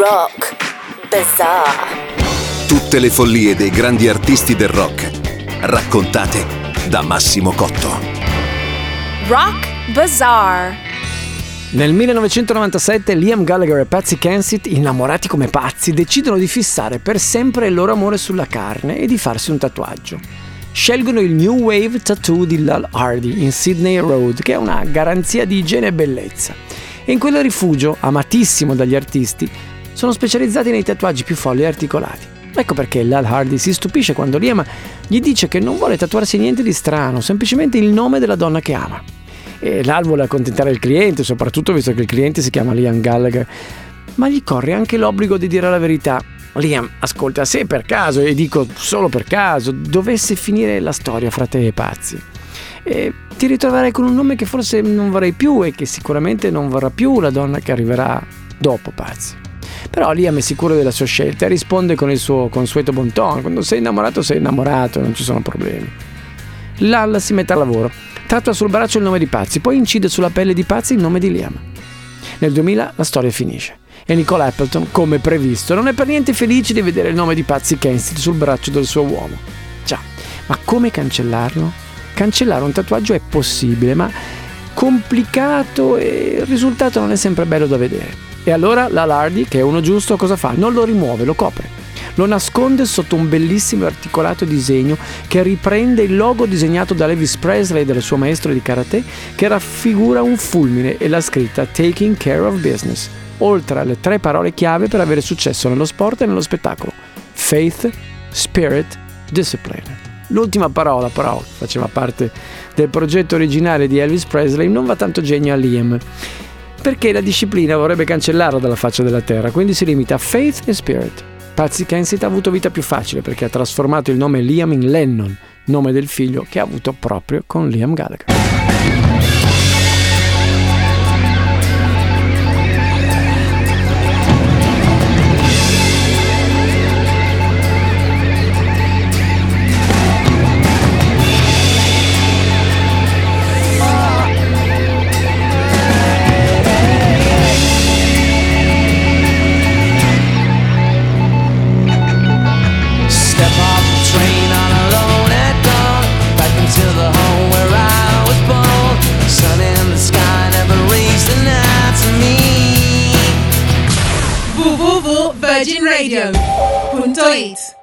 Rock Bazaar. Tutte le follie dei grandi artisti del rock, raccontate da Massimo Cotto. Rock Bazaar. Nel 1997 Liam Gallagher e Patsy Kensit, innamorati come pazzi, decidono di fissare per sempre il loro amore sulla carne e di farsi un tatuaggio. Scelgono il New Wave Tattoo di Lal Hardy in Sydney Road, che è una garanzia di igiene e bellezza. E in quel rifugio, amatissimo dagli artisti, sono specializzati nei tatuaggi più folli e articolati. Ecco perché Lal Hardy si stupisce quando Liam gli dice che non vuole tatuarsi niente di strano, semplicemente il nome della donna che ama. E Lal vuole accontentare il cliente, soprattutto visto che il cliente si chiama Liam Gallagher, ma gli corre anche l'obbligo di dire la verità. Liam, ascolta, se per caso, e dico solo per caso, dovesse finire la storia fra te e pazzi, e ti ritroverai con un nome che forse non vorrei più e che sicuramente non vorrà più la donna che arriverà dopo pazzi. Però Liam è sicuro della sua scelta e risponde con il suo consueto bon ton. Quando sei innamorato, sei innamorato, non ci sono problemi. Lal si mette al lavoro, tatua sul braccio il nome di Pazzi, poi incide sulla pelle di Pazzi il nome di Liam. Nel 2000 la storia finisce e Nicole Appleton, come previsto, non è per niente felice di vedere il nome di Pazzi Kensit sul braccio del suo uomo. Già, ma come cancellarlo? Cancellare un tatuaggio è possibile, ma complicato e il risultato non è sempre bello da vedere. E allora la Lardy, che è uno giusto, cosa fa? Non lo rimuove, lo copre. Lo nasconde sotto un bellissimo e articolato disegno che riprende il logo disegnato da Elvis Presley del suo maestro di karate, che raffigura un fulmine e la scritta Taking Care of Business, oltre alle tre parole chiave per avere successo nello sport e nello spettacolo: Faith, Spirit, Discipline. L'ultima parola, però, che faceva parte del progetto originale di Elvis Presley, non va tanto genio a Liam perché la disciplina vorrebbe cancellarlo dalla faccia della terra, quindi si limita a Faith e Spirit. Patsy Kensit ha avuto vita più facile perché ha trasformato il nome Liam in Lennon, nome del figlio che ha avuto proprio con Liam Gallagher. www.virginradio.it